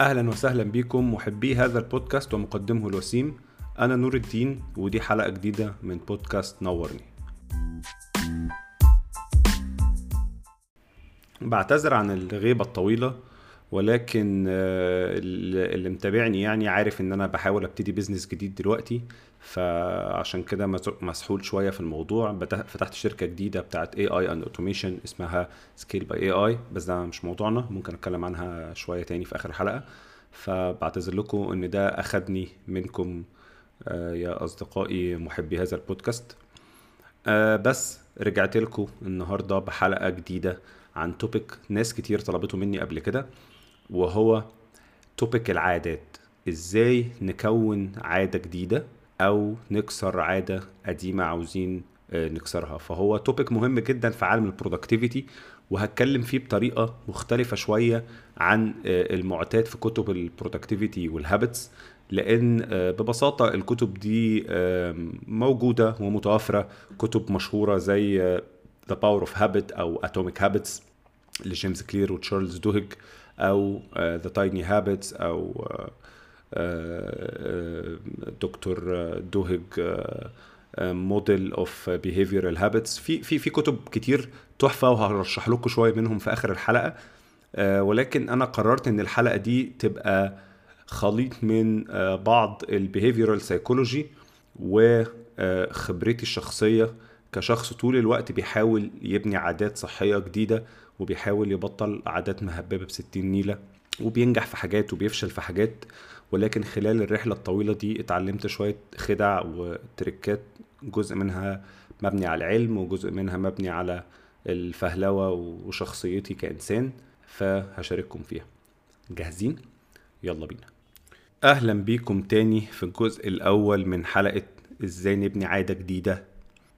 أهلا وسهلا بكم محبي هذا البودكاست ومقدمه الوسيم. أنا نور الدين ودي حلقة جديدة من بودكاست نورني. بعتذر عن الغيبة الطويلة. ولكن آه، اللي متابعني يعني عارف إن أنا بحاول أبتدي business جديد دلوقتي فعشان كده مسحول شوية في الموضوع. فتحت شركة جديدة بتاعت AI and automation اسمها Scale by AI بس ده مش موضوعنا ممكن أتكلم عنها شوية تاني في آخر الحلقة فبعتذر لكم إن ده أخدني منكم آه، يا أصدقائي محبي هذا البودكاست. آه، بس رجعت لكم النهارده بحلقة جديدة عن topic ناس كتير طلبته مني قبل كده. وهو topic العادات. إزاي نكون عادة جديدة أو نكسر عادة قديمة عاوزين آه، نكسرها. فهو topic مهم جدا في عالم ال productivity وهتكلم فيه بطريقة مختلفة شوية عن آه، المعتاد في كتب ال productivity وال habits لأن آه، ببساطة الكتب دي موجودة ومتوفرة. كتب مشهورة زي The Power of Habit أو Atomic Habits لجيمس كلير وتشارلز دوهيج. أو the Tiny Habits أو دكتور دوهيج model of behavioral habits في في في كتب كتير تحفة وهرشح لكم شوية منهم في آخر الحلقة. آه، ولكن أنا قررت إن الحلقة دي تبقى خليط من آه، بعض ال behavioral psychology وخبرتي الشخصية. كشخص طول الوقت بيحاول يبني عادات صحية جديدة وبيحاول يبطل عادات مهببة بستين نيلة وبينجح في حاجات وبيفشل في حاجات ولكن خلال الرحلة الطويلة دي اتعلمت شوية خدع وتركات جزء منها مبني على العلم وجزء منها مبني على الفهلوة وشخصيتي كإنسان فهشارككم فيها. جاهزين؟ يلا بينا. أهلا بيكم تاني في الجزء الأول من حلقة إزاي نبني عادة جديدة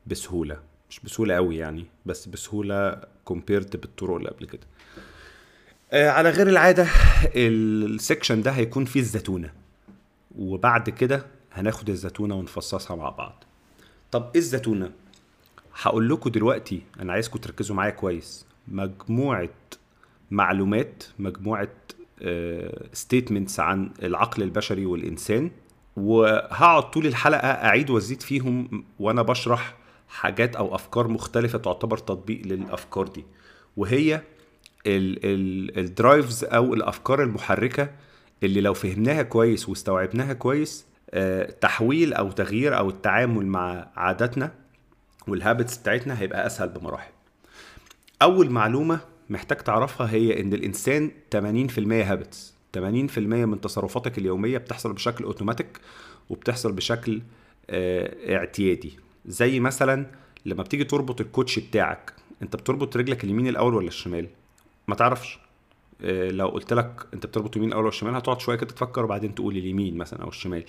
بسهولة. مش بسهولة قوي يعني بس بسهولة كومبيرد بالطرق اللي قبل كده. آه على غير العادة ال section ده هيكون فيه الزتونة. وبعد كده هناخد الزتونة ونفصصها مع بعض. طب إيه الزتونة؟ هقول لكم دلوقتي أنا عايزكم تركزوا معايا كويس. مجموعة معلومات مجموعة statements آه، عن العقل البشري والإنسان. وهقعد طول الحلقة أعيد وأزيد فيهم وأنا بشرح حاجات أو أفكار مختلفة تعتبر تطبيق للأفكار دي. وهي ال drives أو الأفكار المحركة اللي لو فهمناها كويس واستوعبناها كويس آه، تحويل أو تغيير أو التعامل مع عاداتنا وال habits بتاعتنا هيبقى أسهل بمراحل. أول معلومة محتاج تعرفها هي إن الإنسان 80% habits 80% من تصرفاتك اليومية بتحصل بشكل اوتوماتيك وبتحصل بشكل آه اعتيادي. زي مثلا لما بتيجي تربط الكوتش بتاعك أنت بتربط رجلك اليمين الأول ولا الشمال؟ ما تعرفش. آه لو قلت لك أنت بتربط يمين الأول ولا الشمال هتقعد شوية كده تفكر وبعدين تقول اليمين مثلا أو الشمال.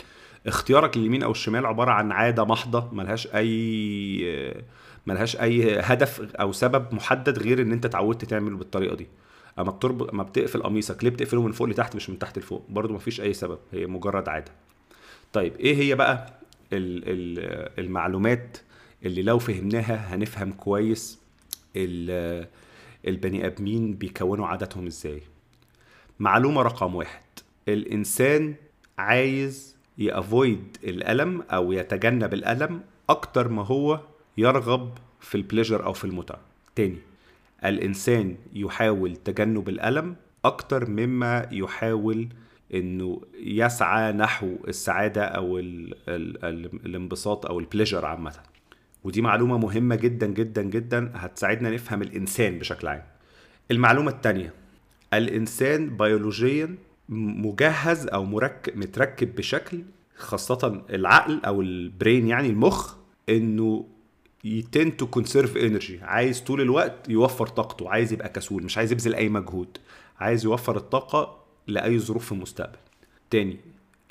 اختيارك لليمين أو الشمال عبارة عن عادة محضة ملهاش أي ملهاش أي هدف أو سبب محدد غير إن أنت اتعودت تعمل بالطريقة دي. أما بتربط أما بتقفل قميصك ليه بتقفله من فوق لتحت مش من تحت لفوق؟ برضو مفيش أي سبب هي مجرد عادة. طيب إيه هي بقى المعلومات اللي لو فهمناها هنفهم كويس البني آدمين بيكونوا عاداتهم إزاي. معلومة رقم واحد الإنسان عايز يأفويد الألم أو يتجنب الألم أكتر ما هو يرغب في البليجر أو في المتعة. تاني الإنسان يحاول تجنب الألم أكتر مما يحاول إنه يسعى نحو السعادة أو ال ال ال الانبساط أو ال pleasure عامة. ودي معلومة مهمة جدا جدا جدا هتساعدنا نفهم الإنسان بشكل عام. المعلومة الثانية الإنسان بيولوجيا مجهز أو مركب متركب بشكل خاصة العقل أو ال brain يعني المخ إنه ي tend to conserve energy عايز طول الوقت يوفر طاقته عايز يبقى كسول مش عايز يبذل أي مجهود. عايز يوفر الطاقة لأي ظروف في المستقبل. تاني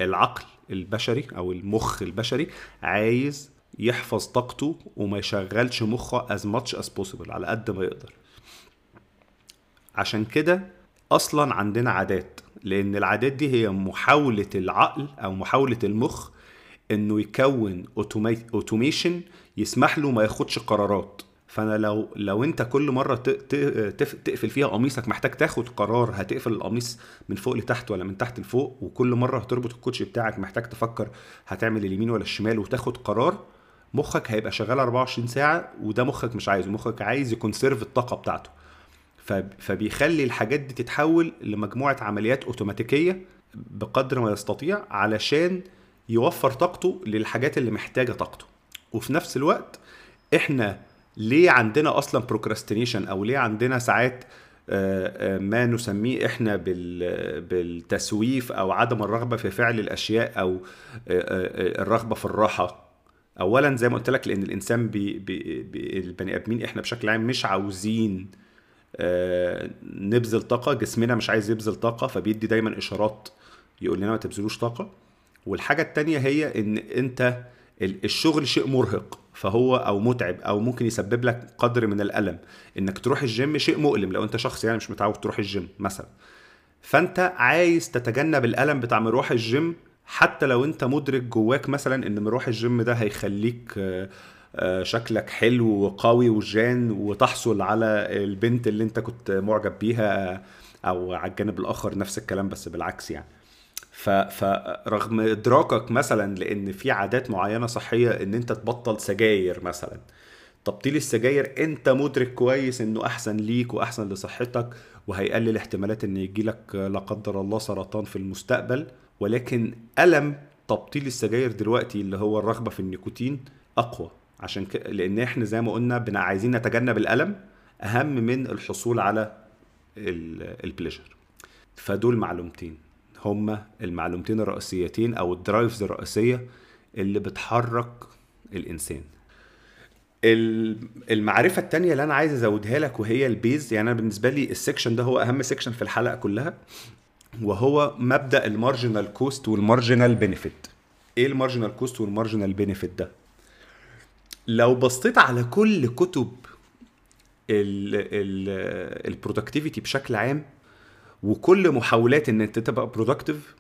العقل البشري أو المخ البشري عايز يحفظ طاقته وما يشغلش مخه as much as possible على قد ما يقدر. عشان كده أصلا عندنا عادات لأن العادات دي هي محاولة العقل أو محاولة المخ إنه يكون اوتوميشن يسمح له ما ياخدش قرارات. فأنا لو لو أنت كل مرة تقفل فيها قميصك محتاج تاخد قرار هتقفل القميص من فوق لتحت ولا من تحت لفوق وكل مرة هتربط الكوتش بتاعك محتاج تفكر هتعمل اليمين ولا الشمال وتاخد قرار مخك هيبقى شغال 24 ساعة وده مخك مش عايزه مخك عايز يكونسيرف الطاقة بتاعته. فبيخلي الحاجات دي تتحول لمجموعة عمليات أوتوماتيكية بقدر ما يستطيع علشان يوفر طاقته للحاجات اللي محتاجة طاقته. وفي نفس الوقت إحنا ليه عندنا أصلا procrastination أو ليه عندنا ساعات آه، آه، ما نسميه إحنا بالتسويف أو عدم الرغبة في فعل الأشياء أو آه، الرغبة في الراحة؟ اولا زي ما قلت لك لأن الإنسان بي بي البني آدمين إحنا بشكل عام مش عاوزين نبذل طاقة. جسمنا مش عايز يبذل طاقة فبيدي دايما إشارات يقول لنا ما تبذلوش طاقة. والحاجة التانية هي إن أنت الشغل شيء مرهق. فهو أو متعب أو ممكن يسبب لك قدر من الألم. إنك تروح الجيم شيء مؤلم لو أنت شخص يعني مش متعود تروح الجيم مثلا. فأنت عايز تتجنب الألم بتاع مروح الجيم حتى لو أنت مدرك جواك مثلا إن مروح الجيم ده هيخليك آه، آه، شكلك حلو وقوي وجان وتحصل على البنت اللي أنت كنت معجب بيها أو على الجانب الآخر نفس الكلام بس بالعكس يعني. فرغم إدراكك مثلا لأن في عادات معينة صحية إن أنت تبطل سجاير مثلا تبطيل السجاير أنت مدرك كويس إنه أحسن ليك وأحسن لصحتك وهيقلل احتمالات إن يجيلك لا قدر الله سرطان في المستقبل ولكن ألم تبطيل السجاير دلوقتي اللي هو الرغبة في النيكوتين أقوى؟ عشان ك... لأن إحنا زي ما قلنا بنا عايزين نتجنب الألم أهم من الحصول على pleasure فدول معلومتين. هما المعلومتين الرئيسيتين أو ال drives الرئيسية اللي بتحرك الإنسان المعرفة التانية اللي أنا عايز أزودها لك وهي ال base يعني أنا بالنسبة لي ال section ده هو أهم section في الحلقة كلها وهو مبدأ المارجنال كوست والمارجنال بينيفيت إيه المارجنال كوست والمارجنال بينيفيت ده؟ لو بصيت على كل كتب ال productivity بشكل عام وكل محاولات إن أنت تبقى productive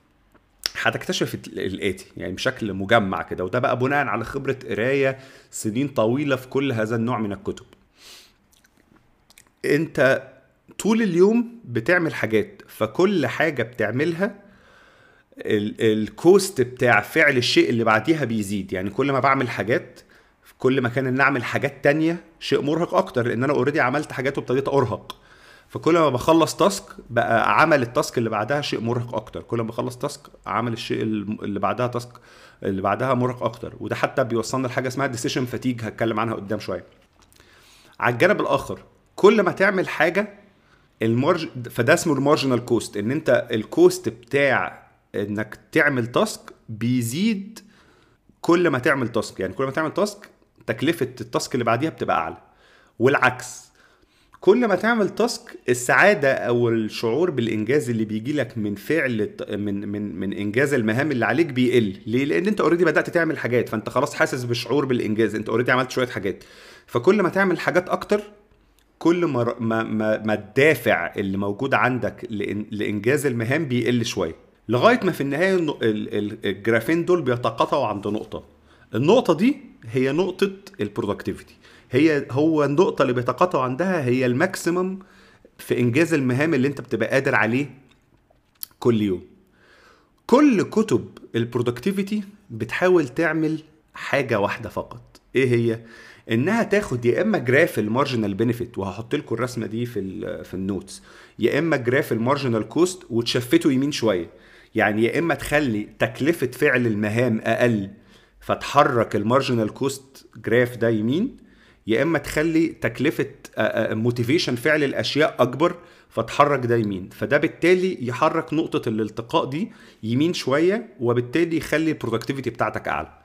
هتكتشف الاتي يعني بشكل مجمع كده. وده بقى بناء على خبرة قراية سنين طويلة في كل هذا النوع من الكتب. أنت طول اليوم بتعمل حاجات فكل حاجة بتعملها ال cost بتاع فعل الشيء اللي بعديها بيزيد. يعني كل ما بعمل حاجات كل ما كان ان أعمل حاجات تانية شيء مرهق أكتر لأن أنا already عملت حاجات وابتديت أرهق. فكل ما بخلص task بقى عمل ال task اللي بعدها شيء مرهق أكتر. كل ما بخلص task عمل الشيء اللي بعدها task اللي بعدها مرهق أكتر. وده حتى بيوصلنا لحاجة اسمها decision fatigue هتكلم عنها قدام شوية. على الجانب الآخر كل ما تعمل حاجة ال marg فده اسمه ال marginal cost إن أنت ال cost بتاع إنك تعمل task بيزيد كل ما تعمل task يعني كل ما تعمل task تكلفة ال task اللي بعديها بتبقى أعلى. والعكس. كل ما تعمل task السعادة أو الشعور بالإنجاز اللي بيجي لك من فعل من من من إنجاز المهام اللي عليك بيقل. ليه؟ لأن أنت already بدأت تعمل حاجات فأنت خلاص حاسس بالشعور بالإنجاز. أنت already عملت شوية حاجات. فكل ما تعمل حاجات أكتر كل ما ما ما, ما الدافع اللي موجود عندك لإنجاز المهام بيقل شوية. لغاية ما في النهاية ال graphين دول بيتقاطعوا عند نقطة. النقطة دي هي نقطة ال productivity هي هو النقطة اللي بيتقاطعوا عندها هي ال maximum في إنجاز المهام اللي أنت بتبقى قادر عليه كل يوم. كل كتب ال productivity بتحاول تعمل حاجة واحدة فقط. إيه هي؟ إنها تاخد يا إما graph ال marginal benefit وهحط لكم الرسمة دي في في ال notes يا إما graph ال marginal cost وت shift ه يمين شوية. يعني يا إما تخلي تكلفة فعل المهام أقل فتحرك ال marginal cost graph ده يمين يا إما تخلي تكلفة motivation فعل الأشياء أكبر فتحرك ده يمين. فده بالتالي يحرك نقطة الالتقاء دي يمين شوية وبالتالي يخلي ال productivity بتاعتك أعلى.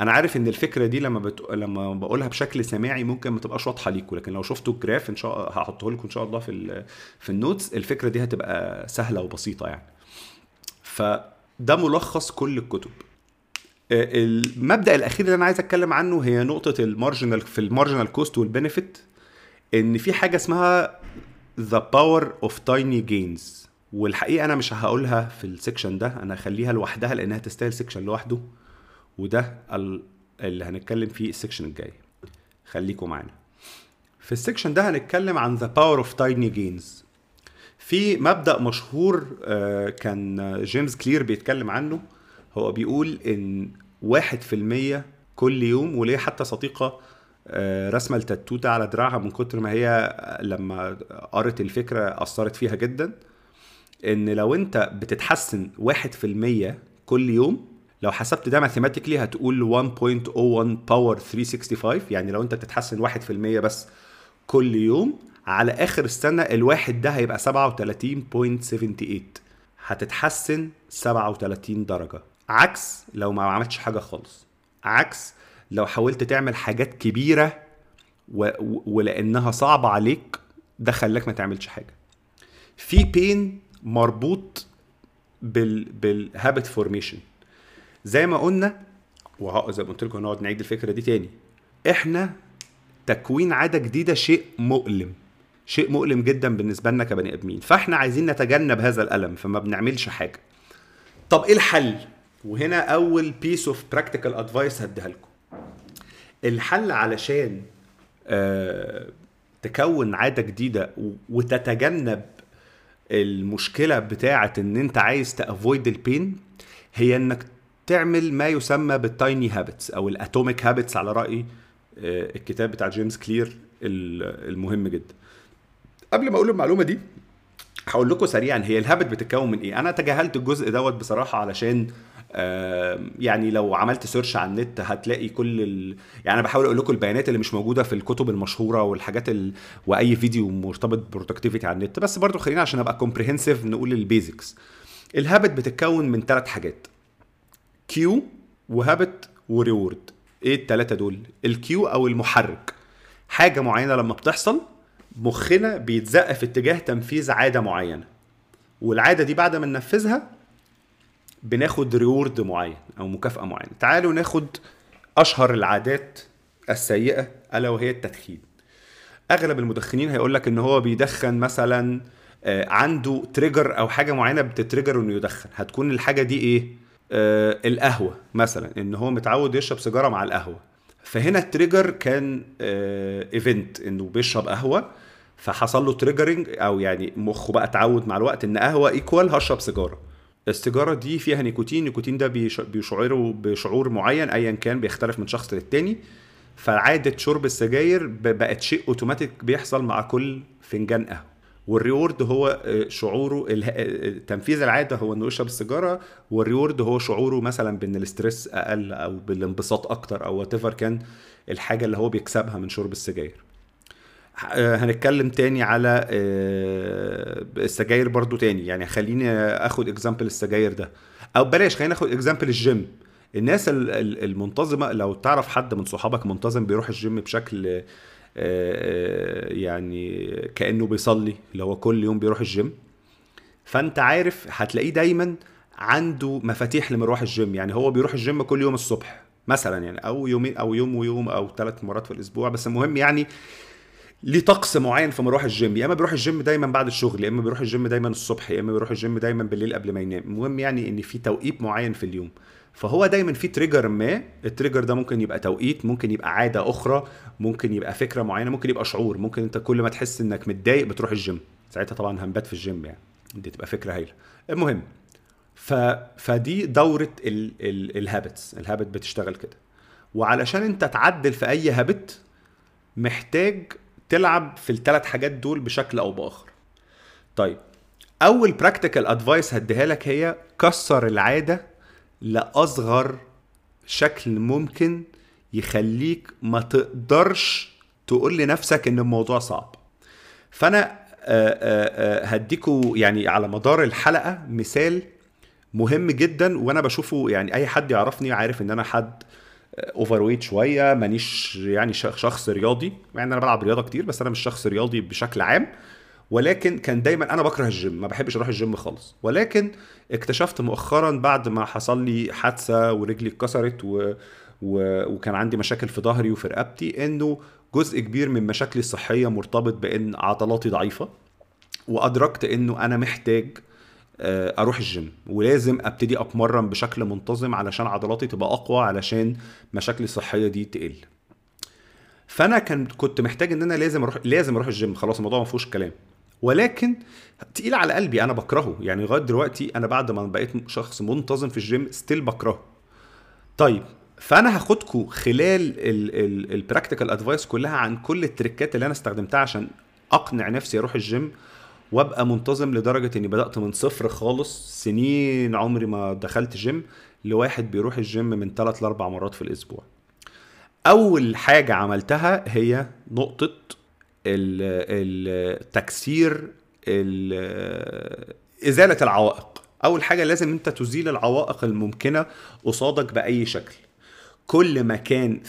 أنا عارف إن الفكرة دي لما بت... لما بقولها بشكل سماعي ممكن ما تبقاش واضحة ليكم لكن لو شفتوا ال graph إن شاء هحطه لكم إن شاء الله في ال... في ال notes. الفكرة دي هتبقى سهلة وبسيطة يعني. فده ملخص كل الكتب. المبدأ الأخير اللي أنا عايز أتكلم عنه هي نقطة ال marginal في ال marginal cost وال benefit إن في حاجة اسمها the power of tiny gains والحقيقة أنا مش هقولها في ال section ده أنا هخليها لوحدها لأنها تستاهل section لوحده. وده اللي هنتكلم فيه ال section الجاي. خليكم معانا. في ال section ده هنتكلم عن the power of tiny gains. في مبدأ مشهور آه، كان جيمس كلير بيتكلم عنه. هو بيقول إن واحد في المية كل يوم وليا حتى صديقة آه، رسمة التاتو ده على دراعها من كتر ما هي لما قرت الفكرة أثرت فيها جدا إن لو أنت بتتحسن واحد في المية كل يوم لو حسبت ده mathematically هتقول 1.01 power 365 يعني لو أنت بتتحسن 1% بس كل يوم على آخر السنة الواحد ده هيبقى 37.78 هتتحسن 37 درجة. عكس لو ما عملتش حاجة خالص. عكس لو حاولت تعمل حاجات كبيرة و... ولأنها صعبة عليك ده خلاك ما تعملش حاجة. في pain مربوط بال بال habit formation زي ما قلنا وزي ما قلت لكم هنقعد نعيد الفكرة دي تاني. إحنا تكوين عادة جديدة شيء مؤلم. شيء مؤلم جدا بالنسبة لنا كبني آدمين. فإحنا عايزين نتجنب هذا الألم فما بنعملش حاجة. طب إيه الحل؟ وهنا أول piece of practical advice هديها لكم. الحل علشان آه تكون عادة جديدة وتتجنب المشكلة بتاعة إن أنت عايز ت avoid ال pain هي إنك تعمل ما يسمى بال tiny habits أو ال atomic habits على رأي آه، الكتاب بتاع جيمس كلير المهم جدا. قبل ما أقول المعلومة دي هقول لكم سريعا هي ال habit بتتكون من إيه؟ أنا تجاهلت الجزء دوت بصراحة علشان يعني لو عملت search على النت هتلاقي كل ال... يعني أنا بحاول أقول لكم البيانات اللي مش موجودة في الكتب المشهورة والحاجات ال... وأي فيديو مرتبط productivity على النت. بس برضو خلينا عشان أبقى comprehensive نقول ال basics ال habit بتتكون من ثلاث حاجات. cue و habit و reward. إيه الثلاثه دول؟ ال cue أو المحرك. حاجة معينة لما بتحصل مخنا بيتزق في اتجاه تنفيذ عادة معينة. والعادة دي بعد ما ننفذها بناخد reward معين أو مكافأة معينة. تعالوا ناخد أشهر العادات السيئة ألا وهي التدخين. أغلب المدخنين هيقول لك إن هو بيدخن مثلا آه، عنده trigger أو حاجة معينة بت trigger إنه يدخن. هتكون الحاجة دي إيه؟ آه القهوة مثلا إن هو متعود يشرب سيجارة مع القهوة. فهنا ال trigger كان آه event إنه بيشرب قهوة فحصل له triggering أو يعني مخه بقى اتعود مع الوقت إن قهوة equal هشرب سيجارة. السيجاره دي فيها نيكوتين النيكوتين ده بيشعره بشعور معين ايا كان بيختلف من شخص للتاني. فعادة شرب السجاير بقت شيء أوتوماتيك بيحصل مع كل فنجان قهوة. وال reward هو آه، شعوره آه، تنفيذ العادة هو إنه يشرب السيجارة. وال reward هو شعوره مثلا بإن ال stress أقل أو بالانبساط أكتر أو what كان الحاجة اللي هو بيكسبها من شرب السجاير. هنتكلم تاني على السجاير برضو تاني. يعني خليني آخد example السجاير ده. أو بلاش خلينا ناخد example ال gym. الناس المنتظمة لو تعرف حد من صحابك منتظم بيروح الجيم بشكل آه، يعني كأنه بيصلي اللي هو كل يوم بيروح الجيم. فأنت عارف هتلاقيه دايما عنده مفاتيح لمروح الجيم. يعني هو بيروح الجيم كل يوم الصبح مثلا يعني أو يومين أو يوم ويوم أو ثلاث مرات في الأسبوع. بس المهم يعني ليه طقس معين في مروح الجيم يا إما بيروح الجيم دايما بعد الشغل يا إما بيروح الجيم دايما الصبح يا إما بيروح الجيم دايما بالليل قبل ما ينام. المهم يعني إن في توقيت معين في اليوم. فهو دايما في trigger ما ال trigger ده ممكن يبقى توقيت ممكن يبقى عادة أخرى ممكن يبقى فكرة معينة ممكن يبقى شعور ممكن أنت كل ما تحس إنك متضايق بتروح الجيم. ساعتها طبعا هنبات في الجيم يعني دي تبقى فكرة هايلة. المهم ف... فدي دورة ال... ال... ال habits ال habit بتشتغل كده. وعلشان أنت تعدل في أي habit محتاج تلعب في الثلاث حاجات دول بشكل أو بآخر. طيب أول practical advice هديها لك هي كسر العادة لأصغر شكل ممكن يخليك ما تقدرش تقول لنفسك إن الموضوع صعب. فأنا آه، آه، آه، هديكوا يعني على مدار الحلقة مثال مهم جدا وأنا بشوفه يعني أي حد يعرفني عارف إن أنا حد overweight شوية مانيش يعني شخص رياضي. يعني أنا بلعب رياضة كتير بس أنا مش شخص رياضي بشكل عام. ولكن كان دايما أنا بكره الجيم ما بحبش أروح الجيم خالص. ولكن اكتشفت مؤخرا بعد ما حصل لي حادثة ورجلي اتكسرت و... و... وكان عندي مشاكل في ظهري وفي رقبتي إنه جزء كبير من مشاكلي الصحية مرتبط بإن عضلاتي ضعيفة. وأدركت إنه أنا محتاج أروح الجيم. ولازم أبتدي أتمرن بشكل منتظم علشان عضلاتي تبقى أقوى علشان مشاكلي الصحية دي تقل. فأنا كان كنت محتاج إن أنا لازم أروح لازم أروح الجيم. خلاص الموضوع ما فيهوش كلام. ولكن تقيل على قلبي. أنا بكرهه. يعني لغاية دلوقتي أنا بعد ما بقيت شخص منتظم في ال gym still بكرهه. طيب فأنا هاخدكم خلال ال practical advice كلها عن كل ال tricks ات اللي أنا استخدمتها عشان أقنع نفسي أروح الجيم. وابقى منتظم لدرجة إني بدأت من صفر خالص سنين عمري ما دخلت جيم لواحد بيروح الجيم من ثلاث لأربع مرات في الأسبوع. أول حاجة عملتها هي نقطة التكسير إزالة العوائق. أول حاجة لازم أنت تزيل العوائق الممكنة قصادك بأي شكل. كل ما كان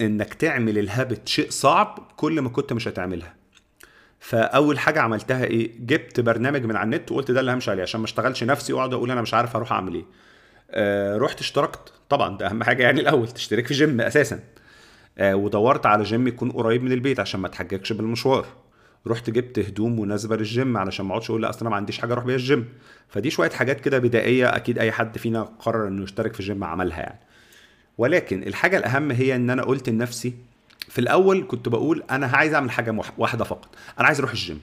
إنك تعمل ال habit شيء صعب كل ما كنت مش هتعملها. فأول حاجة عملتها إيه؟ جبت برنامج من على النت وقلت ده اللي همشي عليه عشان ما اشتغلش نفسي وأقعد أقول أنا مش عارف أروح أعمل إيه. آه رحت اشتركت. طبعا ده أهم حاجة يعني الأول تشترك في جيم أساسا. آه ودورت على جيم يكون قريب من البيت عشان ما تحججش بالمشوار. رحت جبت هدوم مناسبة للجيم علشان ما أقعدش أقول لا أصل أنا ما عنديش حاجة أروح بيها الجيم. فدي شوية حاجات كده بدائية أكيد أي حد فينا قرر إنه يشترك في الجيم عملها يعني. ولكن الحاجة الأهم هي إن أنا قلت لنفسي في الأول كنت بقول أنا عايز أعمل حاجة واحدة فقط. أنا عايز أروح الجيم.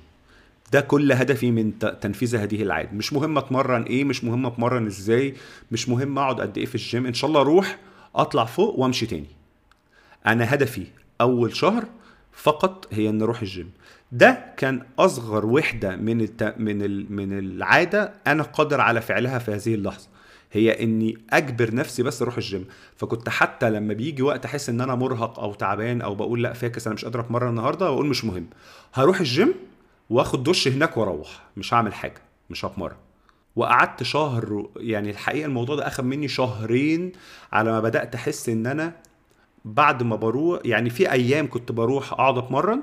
ده كل هدفي من تنفيذ هذه العادة. مش مهم أتمرن إيه مش مهم أتمرن إزاي مش مهم أقعد قد إيه في الجيم. إن شاء الله أروح أطلع فوق وأمشي تاني. أنا هدفي أول شهر فقط هي ان أروح الجيم. ده كان أصغر وحدة من الت... من ال... من العادة أنا قادر على فعلها في هذه اللحظة. هي إني أجبر نفسي بس أروح الجيم فكنت حتى لما بيجي وقت أحس إن أنا مرهق أو تعبان أو بقول لأ فاكس أنا مش قادر أتمرن النهارده بقول مش مهم. هروح الجيم وآخد دش هناك وأروح. مش هعمل حاجة. مش هتمرن. وقعدت شهر يعني الحقيقة الموضوع ده أخذ مني شهرين على ما بدأت أحس إن أنا بعد ما بروح يعني في أيام كنت بروح أقعد أتمرن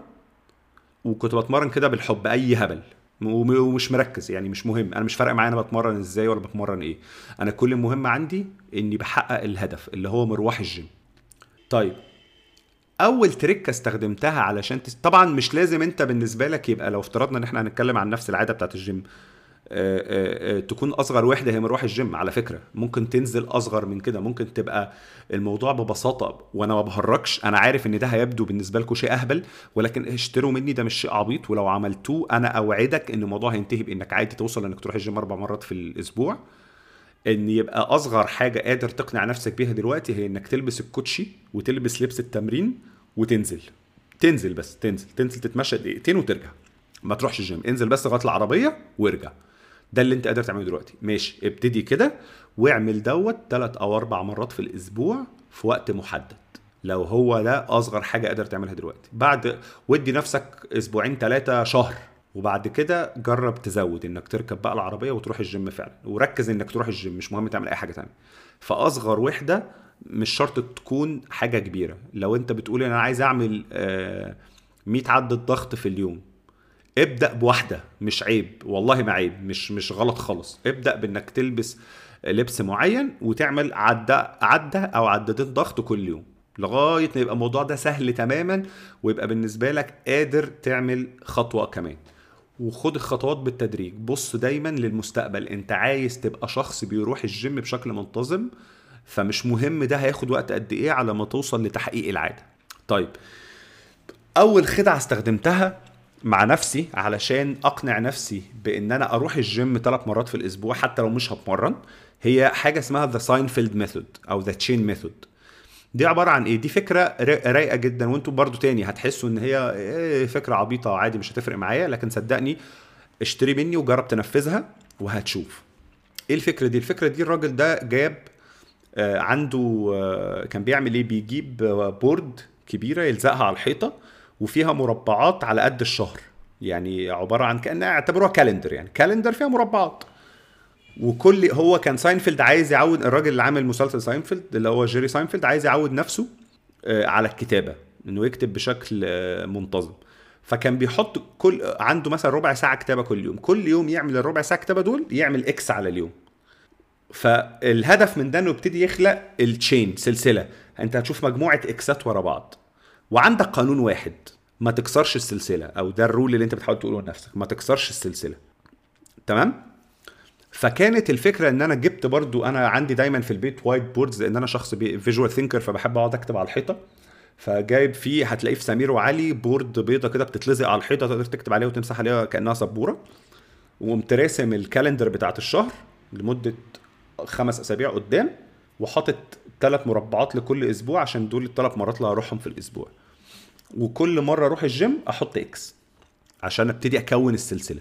وكنت بتمرن كده بالحب أي هبل. ومش مركز يعني مش مهم. أنا مش فارق معايا أنا بتمرن إزاي ولا بتمرن إيه. أنا كل المهم عندي إني بحقق الهدف اللي هو مروح الجيم. طيب أول trick ة استخدمتها علشان تس... طبعا مش لازم أنت بالنسبة لك يبقى لو افترضنا إن إحنا هنتكلم عن نفس العادة بتاعت الجيم. تكون أصغر وحدة هي مروح الجيم على فكرة. ممكن تنزل أصغر من كده. ممكن تبقى الموضوع ببساطة وأنا ما بهرجش. أنا عارف إن ده هيبدو بالنسبة لكم شيء أهبل ولكن اشتروا مني ده مش شيء عبيط ولو عملتوه أنا أوعدك إن الموضوع هينتهي بإنك عادي توصل إنك تروح الجيم أربع مرات في الأسبوع. إن يبقى أصغر حاجة قادر تقنع نفسك بيها دلوقتي هي إنك تلبس الكوتشي وتلبس لبس التمرين وتنزل. تنزل بس تنزل. تنزل تتمشى دقيقتين وترجع. ما تروحش الجيم. انزل بس لغايه العربية وارجع. ده اللي انت قادر تعمله دلوقتي. ماشي ابتدي كده واعمل دوت ثلاث أو أربع مرات في الأسبوع في وقت محدد. لو هو ده اصغر حاجة قادر تعملها دلوقتي. بعد ودي نفسك أسبوعين ثلاثة شهر. وبعد كده جرب تزود انك تركب بقى العربية وتروح الجيم فعلا. وركز انك تروح الجيم مش مهم تعمل اي حاجة تانية. فاصغر وحدة مش شرط تكون حاجة كبيرة. لو انت بتقول أنا عايز اعمل 100 آه، عدة ضغط في اليوم ابدأ بواحدة مش عيب. والله ما عيب مش مش غلط خالص. ابدأ بإنك تلبس لبس معين وتعمل عدة عدة أو عدتين ضغط كل يوم لغاية ما يبقى الموضوع ده سهل تماما ويبقى بالنسبة لك قادر تعمل خطوة كمان. وخد الخطوات بالتدريج. بص دايما للمستقبل. أنت عايز تبقى شخص بيروح الجيم بشكل منتظم فمش مهم ده هياخد وقت قد إيه على ما توصل لتحقيق العادة. طيب أول خدعة استخدمتها مع نفسي علشان أقنع نفسي بإن أنا أروح الجيم ثلاث مرات في الأسبوع حتى لو مش هتمرن. هي حاجة اسمها the ساينفيلد method أو the chain method دي عبارة عن إيه؟ دي فكرة رايقة جدا وأنتم برضو تاني هتحسوا إن هي إيه فكرة عبيطة عادي مش هتفرق معايا لكن صدقني اشتري مني وجرب تنفذها وهتشوف. إيه الفكرة دي؟ الفكرة دي الراجل ده جاب آه، عنده آه، كان بيعمل إيه؟ بيجيب board كبيرة يلزقها على الحيطة وفيها مربعات على قد الشهر. يعني عبارة عن كأنها اعتبروها calendar يعني. calendar فيها مربعات. وكل هو كان ساينفيلد عايز يعود الراجل اللي عامل مسلسل ساينفيلد اللي هو جيري ساينفيلد عايز يعود نفسه آه، على الكتابة إنه يكتب بشكل آه، منتظم. فكان بيحط كل عنده مثلا ربع ساعة كتابة كل يوم. كل يوم يعمل الربع ساعة كتابة دول يعمل X على اليوم. فالهدف من ده إنه يبتدي يخلق ال chain سلسلة. أنت هتشوف مجموعة X ات ورا بعض. وعندك قانون واحد ما تكسرش السلسلة أو ده ال rule اللي أنت بتحاول تقوله لنفسك ما تكسرش السلسلة. تمام؟ فكانت الفكرة إن أنا جبت برضو أنا عندي دايما في البيت white boards لأن أنا شخص visual thinker فبحب أقعد أكتب على الحيطة. فجايب فيه هتلاقيه في سمير وعلي board بيضة كده بتتلزق على الحيطة تقدر تكتب عليها وتمسح عليها كأنها سبورة. وقمت راسم ال calendar بتاعت الشهر لمدة خمس أسابيع قدام. وحاطط ثلاث مربعات لكل أسبوع عشان دول الثلاث مرات اللي هروحهم في الأسبوع. وكل مرة أروح الجيم أحط X عشان أبتدي أكون السلسلة.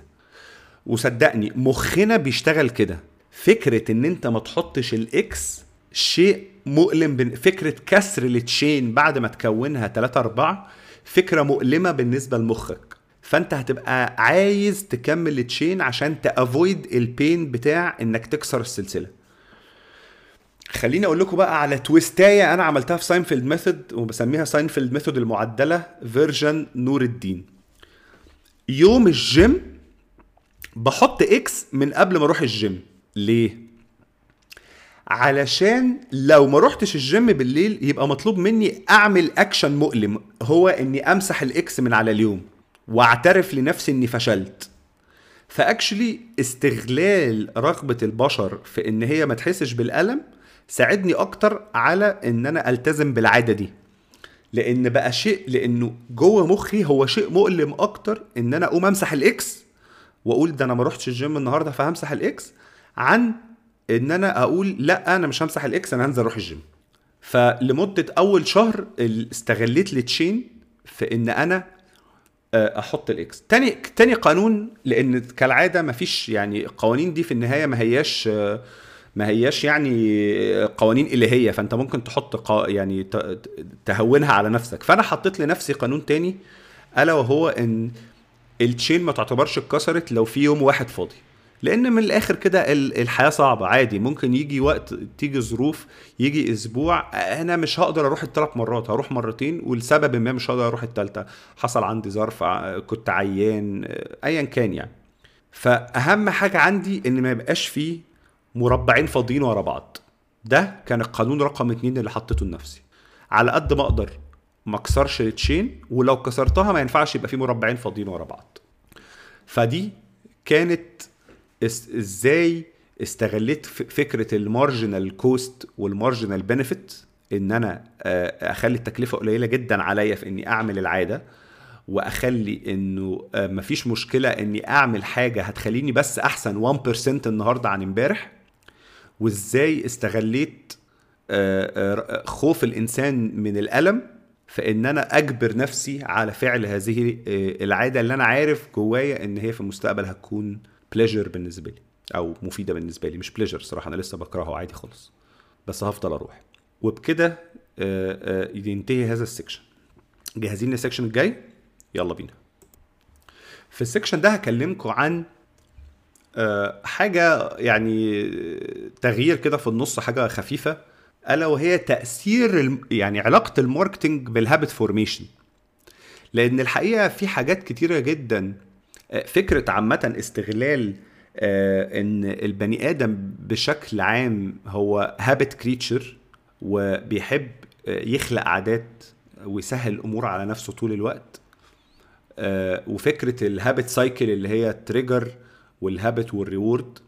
وصدقني مخنا بيشتغل كده. فكرة إن أنت ما تحطش ال X شيء مؤلم بن... فكرة كسر ال chain بعد ما تكونها 3 4 فكرة مؤلمة بالنسبة لمخك. فأنت هتبقى عايز تكمل ال chain عشان ت avoid ال pain بتاع إنك تكسر السلسلة. خليني أقول لكم بقى على twist اية أنا عملتها في ساينفيلد method وبسميها ساينفيلد method المعدلة version نور الدين. يوم الجيم بحط X من قبل ما أروح الجيم. ليه؟ علشان لو ما روحتش الجيم بالليل يبقى مطلوب مني أعمل اكشن مؤلم هو إني أمسح ال X من على اليوم وأعترف لنفسي إني فشلت. ف actually استغلال رغبة البشر في إن هي ما تحسش بالألم ساعدني أكتر على إن أنا ألتزم بالعادة دي. لأن بقى شيء لأنه جوه مخي هو شيء مؤلم أكتر إن أنا أقوم أمسح ال X وأقول ده أنا ما رحتش الجيم النهارده فهمسح ال X عن إن أنا أقول لا أنا مش همسح ال X أنا هنزل أروح الجيم فلمدة أول شهر استغليت ال chain في إن أنا آه، أحط ال X تاني تاني قانون لأن كالعادة ما فيش يعني القوانين دي في النهاية ما هياش آه، ما هياش يعني قوانين إلهية فأنت ممكن تحط يعني تهونها على نفسك. فأنا حطيت لنفسي قانون تاني ألا وهو إن التشين ما تعتبرش اتكسرت لو في يوم واحد فاضي. لأن من الآخر كده الحياة صعبة عادي. ممكن يجي وقت تيجي ظروف يجي أسبوع أنا مش هقدر أروح الثلاث مرات هروح مرتين ولسبب ما مش هقدر أروح الثالثه حصل عندي ظرف كنت عيان ايا كان يعني. فأهم حاجة عندي إن ما يبقاش فيه مربعين فاضيين ورا بعض. ده كان القانون رقم اتنين اللي حطيته لنفسي. على قد ما أقدر ما أكسرش ال chain ولو كسرتها ما ينفعش يبقى في مربعين فاضيين ورا بعض. فدي كانت إزاي استغليت فكرة ال marginal cost وال marginal benefit إن أنا آه، أخلي التكلفة قليلة جدا عليا في إني أعمل العادة وأخلي إنه آه، مفيش مشكلة إني أعمل حاجة هتخليني بس أحسن 1% النهارده عن امبارح. وإزاي استغليت آه، خوف الإنسان من الألم فان أنا أجبر نفسي على فعل هذه العادة اللي أنا عارف جوايا إن هي في المستقبل هتكون pleasure بالنسبة لي أو مفيدة بالنسبة لي مش pleasure صراحة أنا لسه بكرهه عادي خالص. بس هفضل أروح. وبكده آه، آه، ينتهي هذا ال section جاهزين لل section الجاي. يلا بينا. في ال section ده هكلمكم عن آه، حاجة يعني تغيير كده في النص حاجة خفيفة. ألا وهي تأثير يعني علاقة ال marketing بال habit formation لأن الحقيقة في حاجات كتيرة جدا فكرة عامة استغلال آه، إن البني آدم بشكل عام هو habit creature وبيحب آه، يخلق عادات ويسهل الأمور على نفسه طول الوقت. آه، وفكرة ال habit cycle اللي هي ال trigger وال habit وال reward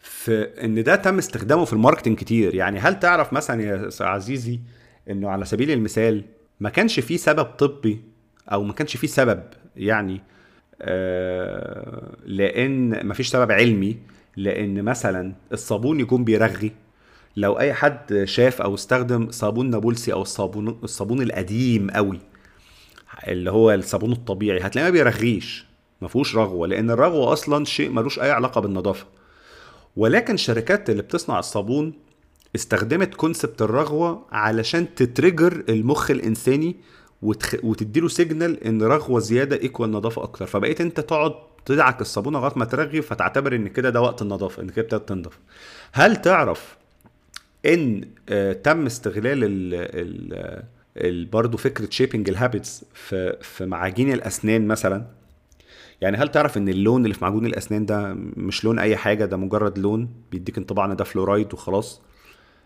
في إن ده تم استخدامه في ال marketing كتير. يعني هل تعرف مثلا يا عزيزي إنه على سبيل المثال ما كانش فيه سبب طبي أو ما كانش فيه سبب يعني آه، لأن مفيش سبب علمي لأن مثلا الصابون يكون بيرغي. لو أي حد شاف أو استخدم صابون نابلسي أو الصابون الصابون القديم قوي اللي هو الصابون الطبيعي هتلاقيه ما بيرغيش. ما فيهوش رغوة لأن الرغوة أصلا شيء ملوش أي علاقة بالنظافة. ولكن الشركات اللي بتصنع الصابون استخدمت concept الرغوة علشان ت trigger المخ الإنساني وتخ... وتديله signal إن رغوة زيادة equal نظافة أكتر. فبقيت أنت تقعد تدعك الصابونة لغاية ما ترغي فتعتبر إن كده ده وقت النظافة إن كده ابتدت تنضف هل تعرف إن آه تم استغلال ال ال ال برضه فكرة shaping ال habits في في معاجين الأسنان مثلا؟ يعني هل تعرف إن اللون اللي في معجون الأسنان ده مش لون أي حاجة؟ ده مجرد لون بيديك انطباع إن ده فلورايد وخلاص.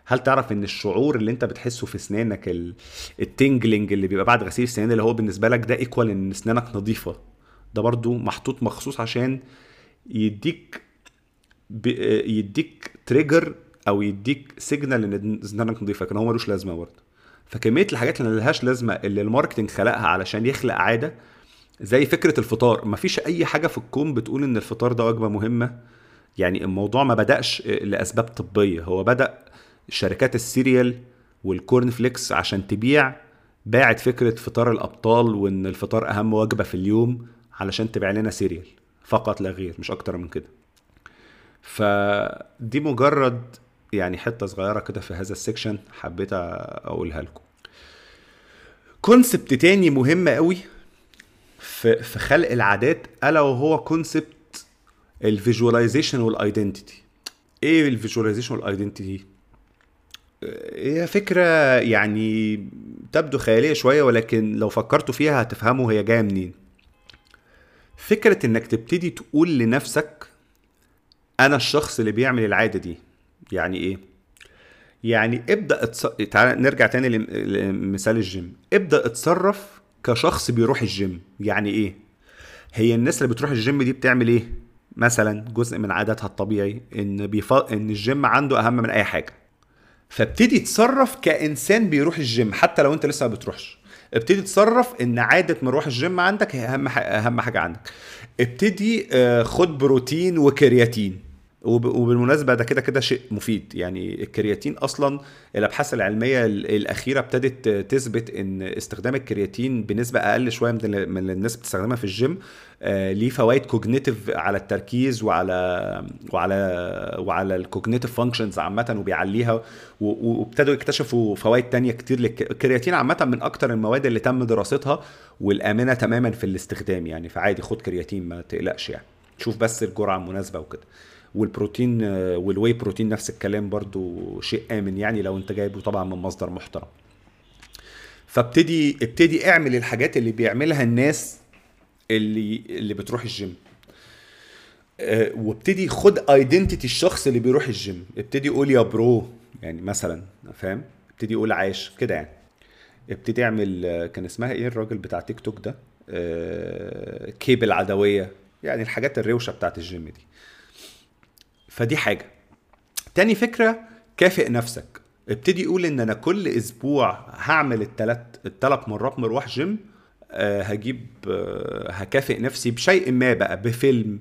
هل تعرف إن الشعور اللي أنت بتحسه في أسنانك ال tingling اللي بيبقى بعد غسيل السنان اللي هو بالنسبة لك ده equal إن أسنانك نظيفة؟ ده برضو محطوط مخصوص عشان يديك يديك trigger أو يديك signal إن أسنانك نظيفة لكن هو ملوش لازمة برضه فكمية الحاجات اللي ملهاش لازمة اللي ال marketing خلقها علشان يخلق عادة زي فكرة الفطار. مفيش أي حاجة في الكون بتقول إن الفطار ده وجبة مهمة. يعني الموضوع ما بدأش لأسباب طبية. هو بدأ شركات ال cereal وال corn flakes عشان تبيع باعت فكرة فطار الأبطال وإن الفطار أهم وجبة في اليوم علشان تبيع لنا cereal. فقط لا غير مش أكتر من كده. فدي مجرد يعني حتة صغيرة كده في هذا ال section حبيت أقولها لكم. concept تاني مهم قوي في في خلق العادات ألا وهو concept ال visualization وال identity إيه ال visualization وال identity هي فكرة يعني تبدو خيالية شوية ولكن لو فكرتوا فيها هتفهموا هي جاية منين. فكرة إنك تبتدي تقول لنفسك أنا الشخص اللي بيعمل العادة دي. يعني إيه؟ يعني ابدأ اتص... تعال نرجع تاني لمثال الجيم. ابدأ اتصرف كشخص بيروح الجيم يعني إيه؟ هي الناس اللي بتروح الجيم دي بتعمل إيه؟ مثلا جزء من عاداتها الطبيعي إن بيف... إن الجيم عنده أهم من أي حاجة. فابتدي تصرف كإنسان بيروح الجيم حتى لو أنت لسه ما بتروحش. ابتدي تصرف إن عادة مروح الجيم عندك هي أهم أهم حاجة عندك. ابتدي آه، خد بروتين وكرياتين. وبالمناسبة ده كده كده شيء مفيد. يعني الكرياتين أصلا الأبحاث العلمية الأخيرة ابتدت تثبت إن استخدام الكرياتين بنسبة أقل شوية من من الناس بتستخدمها في الجيم آه، ليه فوائد cognitive على التركيز وعلى وعلى وعلى ال cognitive functions عامة وبيعليها وابتدوا يكتشفوا فوائد تانية كتير للكرياتين عامة من أكتر المواد اللي تم دراستها والآمنة تماما في الاستخدام يعني فعادي خد كرياتين ما تقلقش يعني. شوف بس الجرعة المناسبة وكده. والبروتين وال whey protein نفس الكلام برضو شيء آمن يعني لو أنت جايبه طبعا من مصدر محترم. فابتدي ابتدي اعمل الحاجات اللي بيعملها الناس اللي اللي بتروح الجيم. أه وابتدي خد identity الشخص اللي بيروح الجيم. ابتدي قول يا bro يعني مثلا فاهم؟ ابتدي قول عايش كده يعني. ابتدي اعمل كان اسمها إيه الراجل بتاع تيك توك ده؟ أه كيبل عدوية يعني الحاجات الروشة بتاعت الجيم دي. فدي حاجة. تاني فكرة كافئ نفسك. ابتدي قول إن أنا كل أسبوع هعمل الثلاث الثلاث مرات مروح جيم أه هجيب أه هكافئ نفسي بشيء ما بقى بفيلم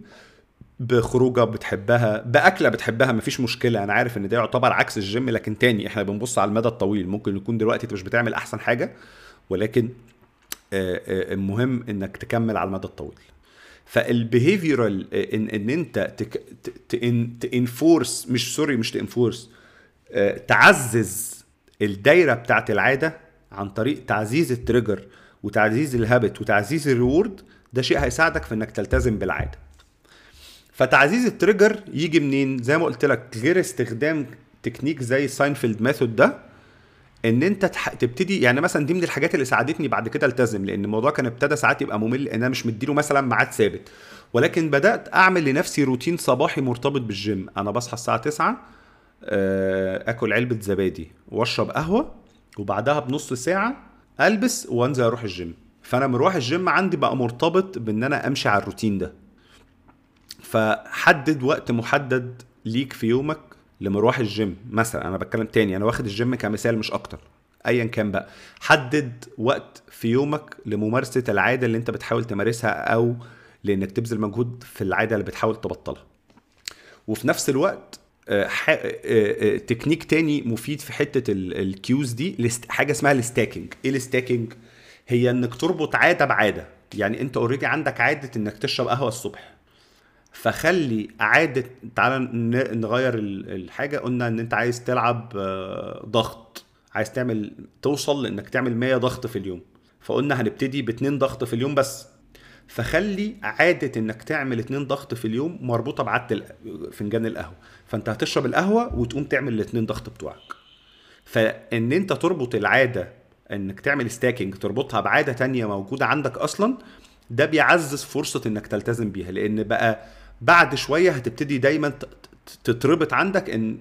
بخروجة بتحبها بأكلة بتحبها مفيش مشكلة. أنا عارف إن ده يعتبر عكس الجيم لكن تاني إحنا بنبص على المدى الطويل. ممكن يكون دلوقتي أنت مش بتعمل أحسن حاجة ولكن أه المهم إنك تكمل على المدى الطويل. فال behavioral ان إن أنت ت enforce مش sorry مش ت enforce آه، تعزز الدايرة بتاعت العادة عن طريق تعزيز ال trigger وتعزيز ال habit وتعزيز ال reward ده شيء هيساعدك في إنك تلتزم بالعادة. فتعزيز ال trigger يجي منين؟ زي ما قلت لك غير استخدام تكنيك زي Seinfeld method ده إن أنت تبتدي يعني مثلا دي من الحاجات اللي ساعدتني بعد كده ألتزم لأن الموضوع كان ابتدى ساعات يبقى ممل إن أنا مش مديله مثلا ميعاد ثابت. ولكن بدأت أعمل لنفسي روتين صباحي مرتبط بالجيم أنا بصحى الساعة 9 آه، آكل علبة زبادي وأشرب قهوة وبعدها بنص ساعة ألبس وأنزل أروح الجيم فأنا مروح الجيم عندي بقى مرتبط بإن أنا أمشي على الروتين ده. فحدد وقت محدد ليك في يومك لمروح الجيم مثلا أنا بتكلم تاني أنا واخد الجيم كمثال مش أكتر. ايا كان بقى. حدد وقت في يومك لممارسة العادة اللي انت بتحاول تمارسها أو لانك تبذل مجهود في العادة اللي بتحاول تبطلها. وفي نفس الوقت آه، آه، آه، تكنيك تاني مفيد في حتة ال cues دي حاجة اسمها ال stacking. إيه ال stacking؟ هي انك تربط عادة بعادة. يعني انت اوريدي عندك عادة انك تشرب قهوة الصبح. فخلي عادة تعالى نغير الحاجة. قلنا إن أنت عايز تلعب آه، ضغط. عايز تعمل توصل لانك تعمل 100 ضغط في اليوم. فقلنا هنبتدي باتنين ضغط في اليوم بس. فخلي عادة إنك تعمل اتنين ضغط في اليوم مربوطة بعادة فنجان القهوة. فأنت هتشرب القهوة وتقوم تعمل الاتنين ضغط بتوعك. فإن أنت تربط العادة إنك تعمل stacking تربطها بعادة تانية موجودة عندك أصلا ده بيعزز فرصة إنك تلتزم بيها. لأن بقى بعد شوية هتبتدي دايما تتربط عندك إن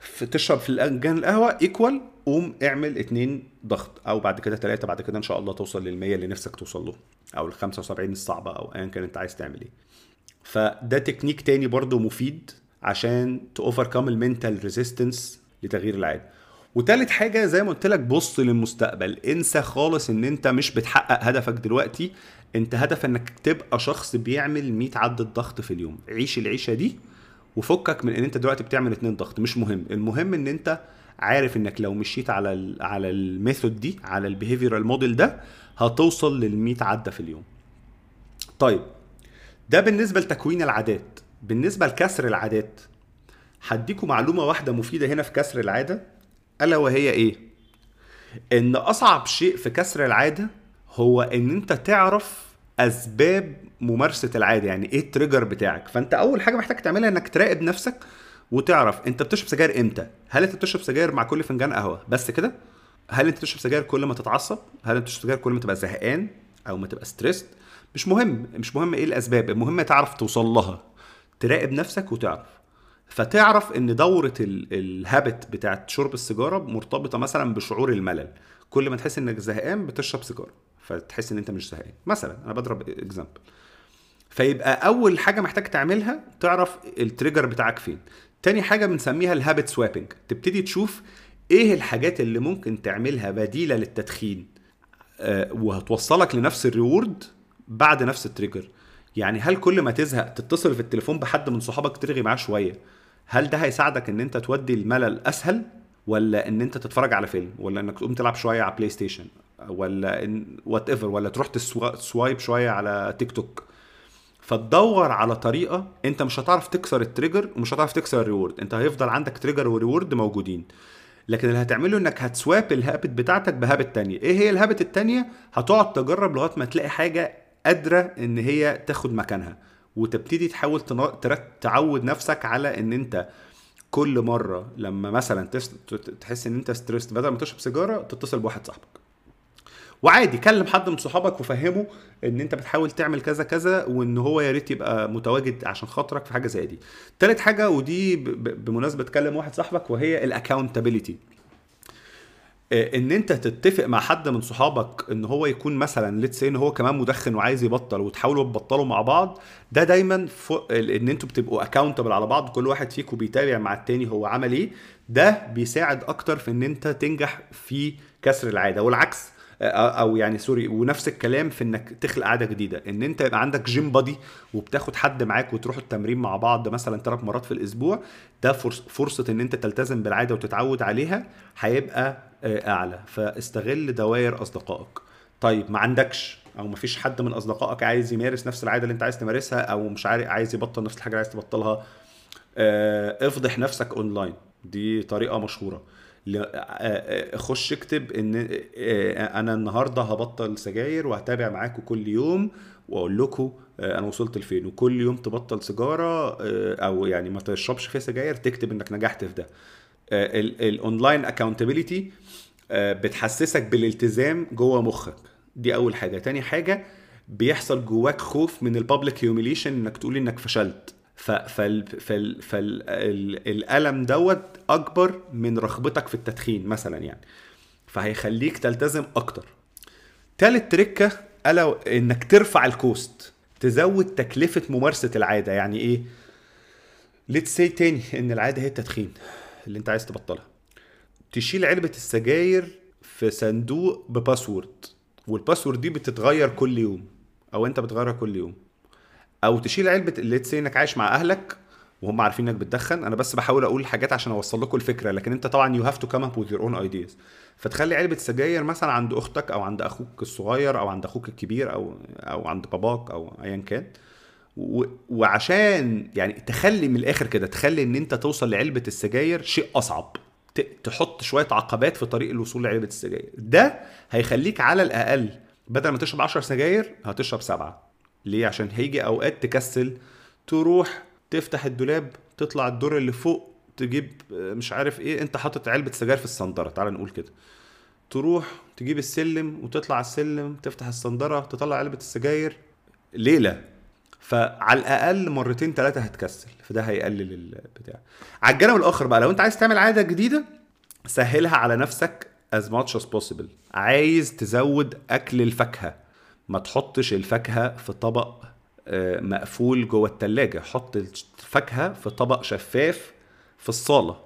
في تشرب في الجان القهوة equal قوم اعمل اتنين ضغط أو بعد كده ثلاثة بعد كده إن شاء الله توصل لل 100 اللي نفسك توصل له أو ال 75 الصعبة أو ايا كان أنت عايز تعمل إيه. فده تكنيك تاني برضو مفيد عشان ت overcome ال mental resistance لتغيير العادة. وتالت حاجة زي ما قلت لك بص للمستقبل. انسى خالص إن أنت مش بتحقق هدفك دلوقتي. انت هدف انك تبقى شخص بيعمل 100 عدة ضغط في اليوم. عيش العيشة دي وفكك من ان انت دلوقتي بتعمل اتنين ضغط مش مهم. المهم ان انت عارف انك لو مشيت على ال على ال method دي على ال behavioral model ده هتوصل لل 100 عده في اليوم. طيب ده بالنسبة لتكوين العادات. بالنسبة لكسر العادات هديكم معلومة واحدة مفيدة هنا في كسر العادة. ألا وهي إيه؟ إن أصعب شيء في كسر العادة هو إن أنت تعرف أسباب ممارسة العاده يعني إيه التريجر بتاعك. فأنت أول حاجة محتاج تعملها إنك تراقب نفسك وتعرف أنت بتشرب سجاير إمتى. هل أنت بتشرب سجاير مع كل فنجان قهوة؟ بس كده. هل أنت بتشرب سجاير كل ما تتعصب؟ هل أنت بتشرب سجاير كل ما تبقى زهقان أو ما تبقى stressed مش مهم مش مهم إيه الأسباب المهم تعرف توصل لها. تراقب نفسك وتعرف. فتعرف إن دورة ال habit بتاعت شرب السيجارة مرتبطة مثلا بشعور الملل. كل ما تحس إنك زهقان بتشرب سيجارة. فتحس إن أنت مش زهقان. مثلا أنا بضرب example فيبقى أول حاجة محتاج تعملها تعرف ال trigger بتاعك فين. تاني حاجة بنسميها ال habit swapping تبتدي تشوف إيه الحاجات اللي ممكن تعملها بديلة للتدخين آه، وهتوصلك لنفس ال reward بعد نفس ال trigger يعني هل كل ما تزهق تتصل في التليفون بحد من صحابك ترغي معاه شوية؟ هل ده هيساعدك إن أنت تودي الملل أسهل ولا إن أنت تتفرج على فيلم ولا إنك تقوم تلعب شوية على بلاي ستيشن ولا ان whatever ولا تروح ت swipe شوية على تيك توك فتدور على طريقة أنت مش هتعرف تكسر ال trigger ومش هتعرف تكسر ال reward أنت هيفضل عندك trigger و reward موجودين. لكن اللي هتعمله إنك هتسواب الهابت بتاعتك بهابت تانية. إيه هي الهابت التانية؟ هتقعد تجرب لغاية ما تلاقي حاجة قادرة إن هي تاخد مكانها. وتبتدي تحاول تعود نفسك على إن أنت كل مرة لما مثلا تحس إن أنت ستريس بدل ما تشرب سيجارة تتصل بواحد صاحبك. وعادي كلم حد من صحابك وفهمه إن أنت بتحاول تعمل كذا كذا وإن هو يا ريت يبقى متواجد عشان خاطرك في حاجة زي دي. تالت حاجة ودي بمناسبة تكلم واحد صاحبك وهي ال accountability آه، إن أنت تتفق مع حد من صحابك إن هو يكون مثلا let's say إن هو كمان مدخن وعايز يبطل وتحاولوا تبطلوا مع بعض ده دايما إن أنتوا بتبقوا accountable على بعض كل واحد فيكم بيتابع مع التاني هو عمل إيه. ده بيساعد أكتر في إن أنت تنجح في كسر العادة. والعكس أو يعني sorry ونفس الكلام في إنك تخلق عادة جديدة. إن أنت يبقى عندك gym buddy وبتاخد حد معاك وتروحوا التمرين مع بعض مثلا ثلاث مرات في الأسبوع ده فرصة إن أنت تلتزم بالعادة وتتعود عليها هيبقى آه، أعلى. فاستغل دوائر أصدقائك. طيب ما عندكش أو ما فيش حد من أصدقائك عايز يمارس نفس العادة اللي أنت عايز تمارسها أو مش عارف عايز يبطل نفس الحاجة اللي عايز تبطلها آه، افضح نفسك اونلاين دي طريقة مشهورة. خش اكتب إن أنا النهارده هبطل سجاير وهتابع معاكم كل يوم وأقول لكم أنا وصلت لفين. وكل يوم تبطل سيجارة أو يعني ما تشربش فيها سجاير تكتب إنك نجحت في ده. ال online accountability بتحسسك بالالتزام جوه مخك. دي أول حاجة. تاني حاجة بيحصل جواك خوف من ال public humiliation إنك تقول إنك فشلت. فالالم دوت أكبر من رغبتك في التدخين مثلا يعني. فهيخليك تلتزم أكتر. تالت تركاية ألا إنك ترفع ال cost. تزود تكلفة ممارسة العادة. يعني إيه؟ let's say تاني إن العادة هي التدخين اللي أنت عايز تبطلها. تشيل علبة السجاير في صندوق ب password. وال password دي بتتغير كل يوم أو أنت بتغيرها كل يوم. أو تشيل علبة let's say إنك عايش مع أهلك وهم عارفين انك بتدخن أنا بس بحاول أقول حاجات عشان أوصل لكم الفكرة لكن أنت طبعا you have to come up with your own ideas فتخلي علبة سجاير مثلا عند أختك أو عند أخوك الصغير أو عند أخوك الكبير أو أو عند باباك أو ايا كان. و... وعشان يعني تخلي من الآخر كده تخلي إن أنت توصل لعلبة السجاير شيء أصعب. ت... تحط شوية عقبات في طريق الوصول لعلبة السجاير. ده هيخليك على الأقل بدل ما تشرب 10 سجاير هتشرب سبعة. ليه؟ عشان هيجي أوقات تكسل تروح تفتح الدولاب تطلع الدور اللي فوق تجيب مش عارف إيه أنت حاطط علبة سجاير في الصندرة تعال نقول كده. تروح تجيب السلم وتطلع السلم تفتح الصندرة تطلع علبة السجاير. ليلة. فعلى الأقل مرتين ثلاثة هتكسل. فده هيقلل البتاع. على الجانب الآخر بقى لو أنت عايز تعمل عادة جديدة سهلها على نفسك as much as possible. عايز تزود أكل الفاكهة. ما تحطش الفاكهة في طبق آه، مقفول جوه التلاجة. حط الفاكهة في طبق شفاف في الصالة.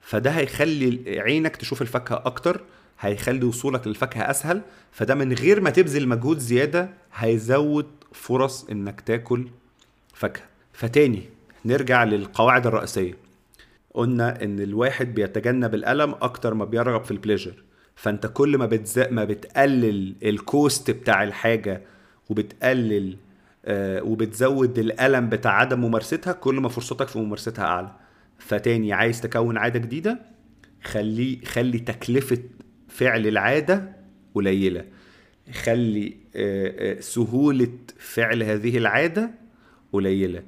فده هيخلي عينك تشوف الفاكهة أكتر هيخلي وصولك للفاكهة أسهل. فده من غير ما تبذل مجهود زيادة هيزود فرص إنك تاكل فاكهة. فتاني نرجع للقواعد الرئيسية. قلنا إن الواحد بيتجنب الألم أكتر ما بيرغب في ال pleasure فانت كل ما بتز... ما بتقلل ال cost بتاع الحاجة وبتقلل آه وبتزود الألم بتاع عدم ممارستها كل ما فرصتك في ممارستها أعلى. فتاني عايز تكون عادة جديدة خلي خلي تكلفة فعل العادة قليلة. خلي آه، آه، سهولة فعل هذه العادة قليلة.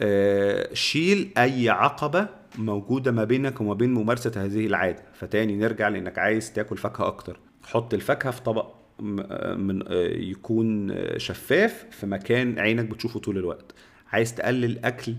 آه، شيل أي عقبة موجودة ما بينك وما بين ممارسة هذه العادة. فتاني نرجع لإنك عايز تاكل فاكهة أكتر. حط الفاكهة في طبق من يكون شفاف في مكان عينك بتشوفه طول الوقت. عايز تقلل أكل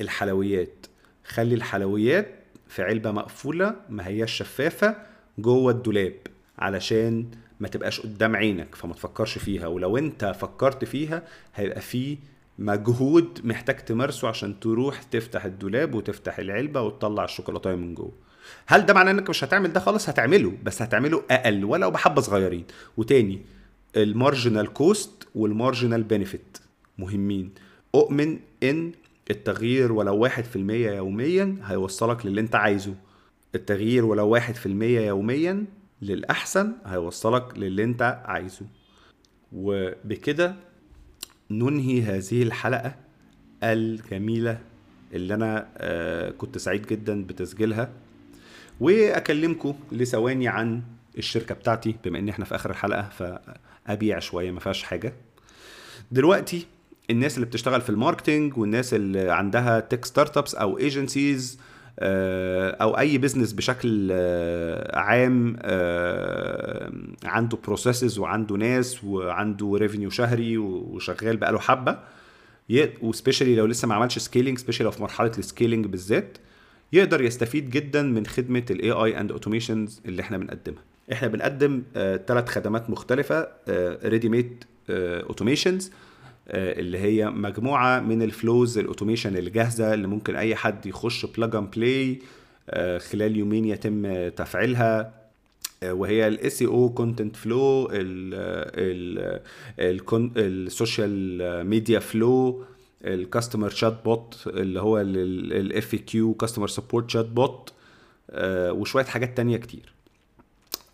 الحلويات. خلي الحلويات في علبة مقفولة ما هياش شفافة جوه الدولاب علشان ما تبقاش قدام عينك فما تفكرش فيها. ولو انت فكرت فيها هيبقى في مجهود محتاج تمارسه عشان تروح تفتح الدولاب وتفتح العلبة وتطلع الشوكولاته من جوه. هل ده معناه إنك مش هتعمل ده خالص؟ هتعمله بس هتعمله أقل ولو بحبة صغيرين. وتاني ال marginal cost وال marginal benefit مهمين. أؤمن إن التغيير ولو واحد في المية يوميا هيوصلك للي أنت عايزه. التغيير ولو واحد في المية يوميا للأحسن هيوصلك للي أنت عايزه. وبكده ننهي هذه الحلقة الجميلة اللي أنا آه، كنت سعيد جدا بتسجيلها. وأكلمكم لثواني عن الشركة بتاعتي بما إن إحنا في آخر الحلقة فأبيع شوية ما فيهاش حاجة. دلوقتي الناس اللي بتشتغل في ال marketing والناس اللي عندها tech startups أو agencies أو أي business بشكل آه، عام آه، عنده processes وعنده ناس وعنده revenue شهري وشغال بقاله حبة. و specially لو لسه ما عملش scaling specially في مرحلة ال scaling بالذات يقدر يستفيد جدا من خدمة ال AI and automations اللي إحنا بنقدمها. إحنا بنقدم ثلاث خدمات مختلفة ready-made automations آه، اللي هي مجموعة من ال flows ال automation الجاهزة اللي ممكن أي حد يخش plug and play خلال يومين يتم تفعيلها. آه، وهي ال SEO content flow ال social media flow ال customer chatbot اللي هو ال FAQ customer support chatbot وشوية حاجات تانية كتير.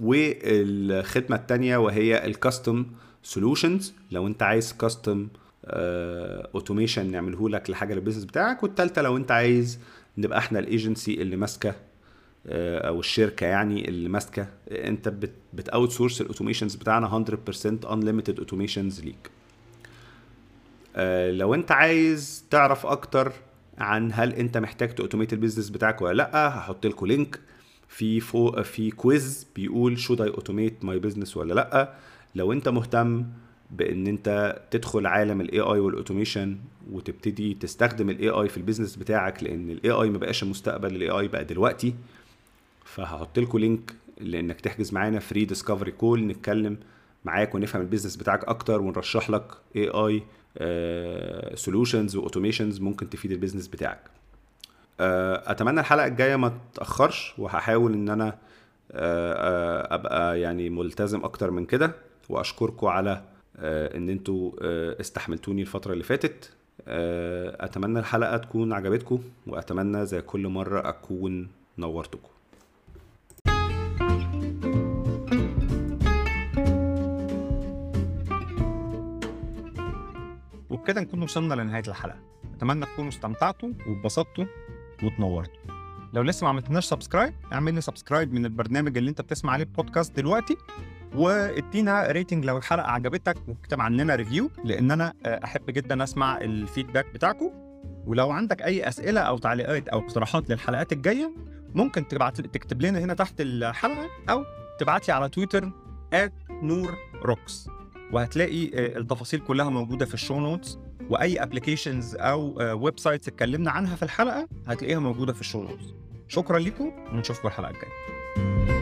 والخدمة التانية وهي ال custom solutions لو انت عايز custom automation نعمله لك لحاجة لل business بتاعك والثالثه لو انت عايز نبقى إحنا الايجنسي اللي ماسكة آه، أو الشركة يعني اللي ماسكة انت بت outsource ال automations بتاعنا 100% unlimited automations ليك. آه، لو انت عايز تعرف أكتر عن هل انت محتاج ت automate ال business بتاعك ولا لأ هحط لكم link في فوق في quiz بيقول should I automate my business ولا لأ. لو انت مهتم بان انت تدخل عالم ال AI وال automation وتبتدي تستخدم ال AI في ال business بتاعك لأن ال AI ما بقاش المستقبل ال AI بقى دلوقتي. فهحط لكم link لانك تحجز معانا free discovery call نتكلم معاك ونفهم ال business بتاعك أكتر ونرشح لك اي اي solutions و automations ممكن تفيد ال business بتاعك. آه، أتمنى الحلقة الجاية ما تأخرش وهحاول إن أنا آه، آه، أبقى يعني ملتزم أكتر من كده. وأشكركم على إن أنتوا آه، استحملتوني الفترة اللي فاتت. آه، أتمنى الحلقة تكون عجبتكم وأتمنى زي كل مرة أكون نورتكم. وبكده نكون وصلنا لنهاية الحلقة. أتمنى تكونوا استمتعتوا واتبسطتوا وتنورتوا. لو لسه ما عملتناش subscribe اعمل لي subscribe من البرنامج اللي انت بتسمع عليه بودكاست دلوقتي وادينا rating لو الحلقة عجبتك واكتب عننا review لأن أنا آه، أحب جدا أسمع ال feedback بتاعكم ولو عندك أي أسئلة أو تعليقات أو اقتراحات للحلقات الجاية ممكن تبعت تكتب لنا هنا تحت الحلقة أو تبعت لي على تويتر نور روكس وهتلاقي آه، التفاصيل كلها موجودة في ال show notes وأي applications أو ويب آه، sites اتكلمنا عنها في الحلقة هتلاقيها موجودة في ال show شكرا لكم ونشوفكم الحلقة الجاية.